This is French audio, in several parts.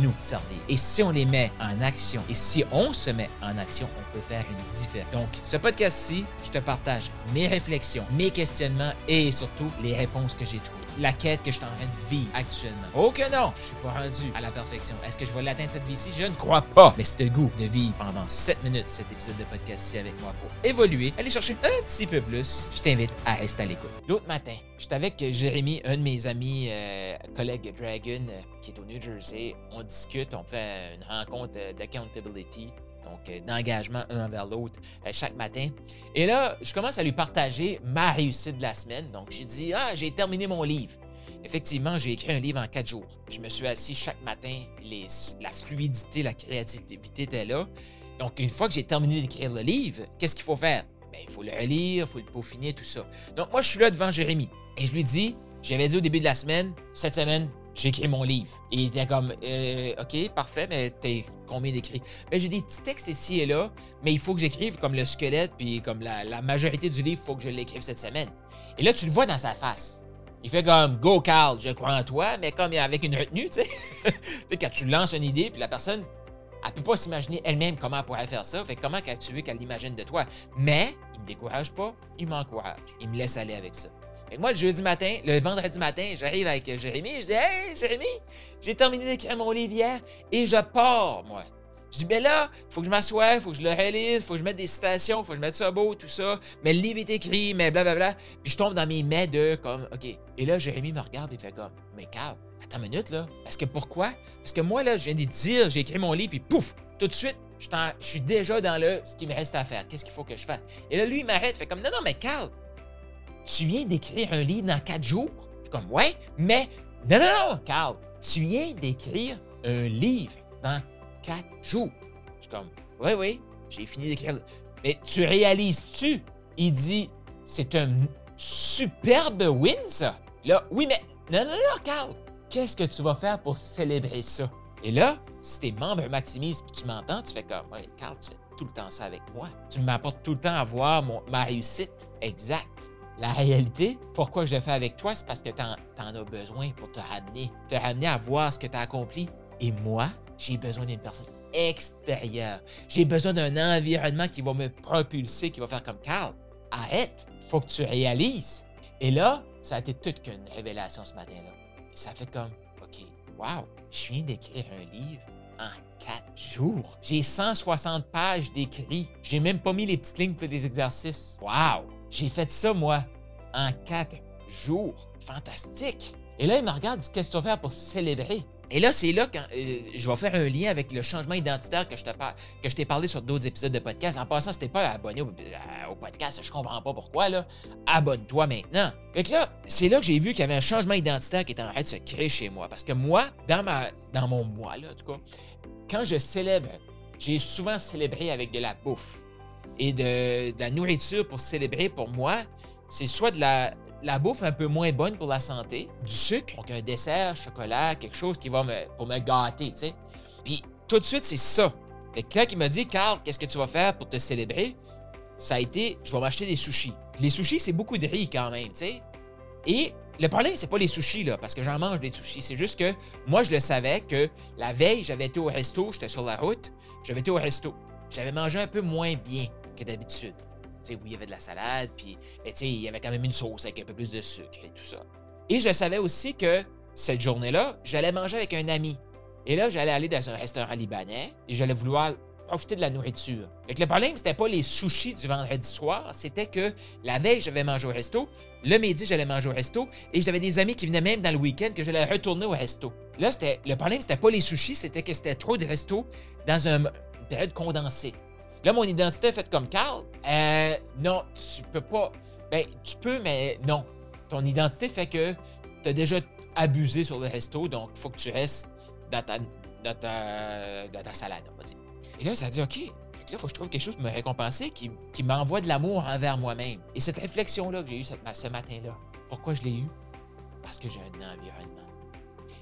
nous servir. Et si on les met en action, et si on se met en action, on peut faire une différence. Donc, ce podcast-ci, je te partage mes réflexions, mes questionnements et surtout les réponses que j'ai trouvées la quête que je suis en train de vivre actuellement. Oh que non, je suis pas rendu à la perfection. Est-ce que je vais l'atteindre cette vie-ci? Je ne crois pas. Mais c'est le goût de vivre pendant 7 minutes cet épisode de podcast-ci avec moi pour évoluer, aller chercher un petit peu plus. Je t'invite à rester à l'écoute. L'autre matin, j'étais avec Jérémy, un de mes amis, euh, collègues Dragon, euh, qui est au New Jersey. On discute, on fait une rencontre d'accountability donc euh, d'engagement un envers l'autre euh, chaque matin. Et là, je commence à lui partager ma réussite de la semaine. Donc, j'ai dit, ah, j'ai terminé mon livre. Effectivement, j'ai écrit un livre en quatre jours. Je me suis assis chaque matin, la fluidité, la créativité était là. Donc, une fois que j'ai terminé d'écrire le livre, qu'est-ce qu'il faut faire? Il faut le relire, il faut le peaufiner, tout ça. Donc, moi, je suis là devant Jérémy et je lui dis, j'avais dit au début de la semaine, cette semaine, j'écris mon livre. Et il était comme, euh, OK, parfait, mais t'as combien d'écrits? Ben, j'ai des petits textes ici et là, mais il faut que j'écrive comme le squelette, puis comme la, majorité du livre, il faut que je l'écrive cette semaine. Et là, tu le vois dans sa face. Il fait comme Go Carl, je crois en toi, mais comme avec une retenue, tu sais. tu sais, quand tu lances une idée, puis la personne, elle peut pas s'imaginer elle-même comment elle pourrait faire ça. Fait comment tu veux qu'elle l'imagine de toi? Mais il me décourage pas, il m'encourage. Il me laisse aller avec ça moi, le jeudi matin, le vendredi matin, j'arrive avec Jérémy. Je dis Hey, Jérémy, j'ai terminé d'écrire mon livre et je pars, moi. Je dis, ben là, il faut que je m'assoie, faut que je le réalise, faut que je mette des citations, faut que je mette ça beau, tout ça. Mais le livre est écrit, mais blablabla. Puis je tombe dans mes mets de comme, OK. Et là, Jérémy me regarde et fait comme, mais calme, attends une minute, là. Parce que pourquoi? Parce que moi, là, je viens de dire, j'ai écrit mon livre, puis pouf, tout de suite, je, suis déjà dans le ce qu'il me reste à faire. Qu'est-ce qu'il faut que je fasse? Et là, lui, il m'arrête, fait comme, non, non, mais calme tu viens d'écrire un livre dans quatre jours? Je suis comme, ouais, mais non, non, non, Carl, tu viens d'écrire un livre dans quatre jours. Je suis comme, oui, oui, j'ai fini d'écrire. Mais tu réalises-tu? Il dit, c'est un superbe win, ça. Là, oui, mais non, non, non, Carl, qu'est-ce que tu vas faire pour célébrer ça? Et là, si tes membres maximisent et tu m'entends, tu fais comme, ouais, Carl, tu fais tout le temps ça avec moi. Tu m'apportes tout le temps à voir ma réussite. Exact. La réalité, pourquoi je le fais avec toi, c'est parce que tu en, as besoin pour te ramener, te ramener à voir ce que tu as accompli. Et moi, j'ai besoin d'une personne extérieure. J'ai besoin d'un environnement qui va me propulser, qui va faire comme Carl. Arrête, faut que tu réalises. Et là, ça a été toute qu'une révélation ce matin-là. Ça fait comme, OK, wow, je viens d'écrire un livre en quatre jours. J'ai 160 pages d'écrit. J'ai même pas mis les petites lignes pour des exercices. Wow! J'ai fait ça, moi, en quatre jours. Fantastique! Et là, il me regarde, Qu'est-ce que tu vas faire pour célébrer? Et là, c'est là que euh, je vais faire un lien avec le changement identitaire que je t'ai parlé sur d'autres épisodes de podcast. En passant, si t'es pas abonné au, podcast, je comprends pas pourquoi, là. Abonne-toi maintenant. Fait que là, c'est là que j'ai vu qu'il y avait un changement identitaire qui était en train de se créer chez moi. Parce que moi, dans, ma, dans mon moi, là, en tout cas, quand je célèbre, j'ai souvent célébré avec de la bouffe et de, la nourriture pour célébrer, pour moi, c'est soit de la, la, bouffe un peu moins bonne pour la santé, du sucre, donc un dessert, chocolat, quelque chose qui va me, gâter, tu sais. Puis tout de suite, c'est ça. Et quand il m'a dit, Carl, qu'est-ce que tu vas faire pour te célébrer? Ça a été, je vais m'acheter des sushis. Les sushis, c'est beaucoup de riz quand même, tu sais. Et le problème, c'est pas les sushis, là, parce que j'en mange des sushis. C'est juste que moi, je le savais que la veille, j'avais été au resto, j'étais sur la route, j'avais été au resto. J'avais mangé un peu moins bien d'habitude. Tu sais, où il y avait de la salade, puis tu sais, il y avait quand même une sauce avec un peu plus de sucre et tout ça. Et je savais aussi que cette journée-là, j'allais manger avec un ami. Et là, j'allais aller dans un restaurant libanais et j'allais vouloir profiter de la nourriture. Fait le problème, c'était pas les sushis du vendredi soir, c'était que la veille, j'avais mangé au resto, le midi, j'allais manger au resto, et j'avais des amis qui venaient même dans le week-end que j'allais retourner au resto. Là, c'était le problème, c'était pas les sushis, c'était que c'était trop de resto dans une période condensée. Là, mon identité est faite comme Carl. Euh, non, tu peux pas. Ben, tu peux, mais non. Ton identité fait que tu as déjà abusé sur le resto, donc il faut que tu restes dans ta dans ta, dans ta salade, on va dire. Et là, ça dit, OK, là, il faut que je trouve quelque chose pour me récompenser qui, m'envoie de l'amour envers moi-même. Et cette réflexion-là que j'ai eue ce, matin-là, pourquoi je l'ai eue? Parce que j'ai un environnement.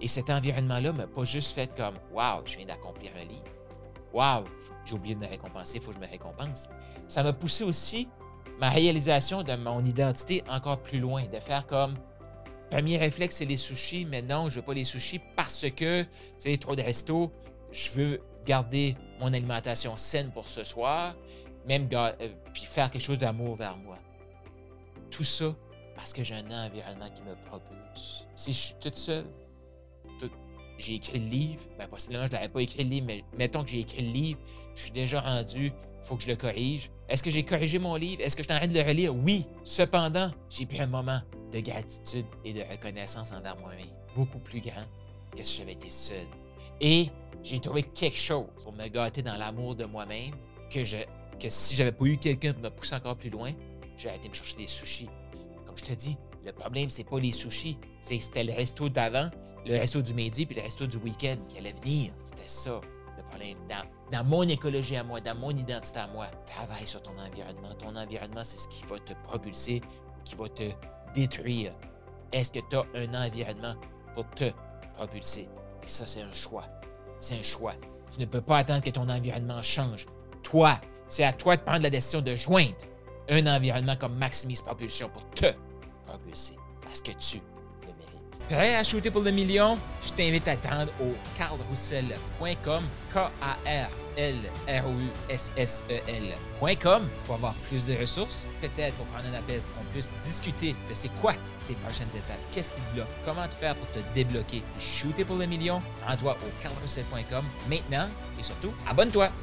Et cet environnement-là m'a pas juste fait comme Waouh, je viens d'accomplir un livre. Waouh, j'ai oublié de me récompenser, il faut que je me récompense. Ça m'a poussé aussi ma réalisation de mon identité encore plus loin, de faire comme premier réflexe, c'est les sushis, mais non, je veux pas les sushis parce que, sais, trop de resto, je veux garder mon alimentation saine pour ce soir, même euh, puis faire quelque chose d'amour vers moi. Tout ça parce que j'ai un environnement qui me propulse. Si je suis toute seule, j'ai écrit le livre, ben possiblement je n'avais pas écrit le livre, mais mettons que j'ai écrit le livre, je suis déjà rendu, il faut que je le corrige. Est-ce que j'ai corrigé mon livre? Est-ce que je suis en train de le relire? Oui. Cependant, j'ai pris un moment de gratitude et de reconnaissance envers moi-même, beaucoup plus grand que si j'avais été seul. Et j'ai trouvé quelque chose pour me gâter dans l'amour de moi-même que, je, que si j'avais pas eu quelqu'un pour me pousser encore plus loin, j'aurais été me chercher des sushis. Comme je te dis, le problème, c'est pas les sushis, c'est que c'était le resto d'avant, le resto du midi puis le resto du week-end qui allait venir. C'était ça le problème. Dans, mon écologie à moi, dans mon identité à moi, travaille sur ton environnement. Ton environnement, c'est ce qui va te propulser, qui va te détruire. Est-ce que tu as un environnement pour te propulser? Et ça, c'est un choix. C'est un choix. Tu ne peux pas attendre que ton environnement change. Toi, c'est à toi de prendre la décision de joindre un environnement comme Maximise Propulsion pour te propulser. Parce que tu Prêt à shooter pour le million? Je t'invite à attendre au carlroussel.com, K-A-R-L-R-O-U-S-S-E-L.com pour avoir plus de ressources, peut-être pour prendre un appel pour qu'on puisse discuter de c'est quoi tes prochaines étapes, qu'est-ce qui te bloque, comment te faire pour te débloquer et shooter pour le million? Rends-toi au carlroussel.com maintenant et surtout, abonne-toi!